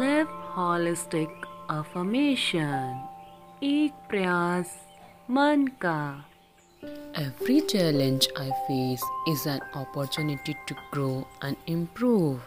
Live holistic affirmation एक प्रयास मन का Every challenge I face is an opportunity to grow and improve.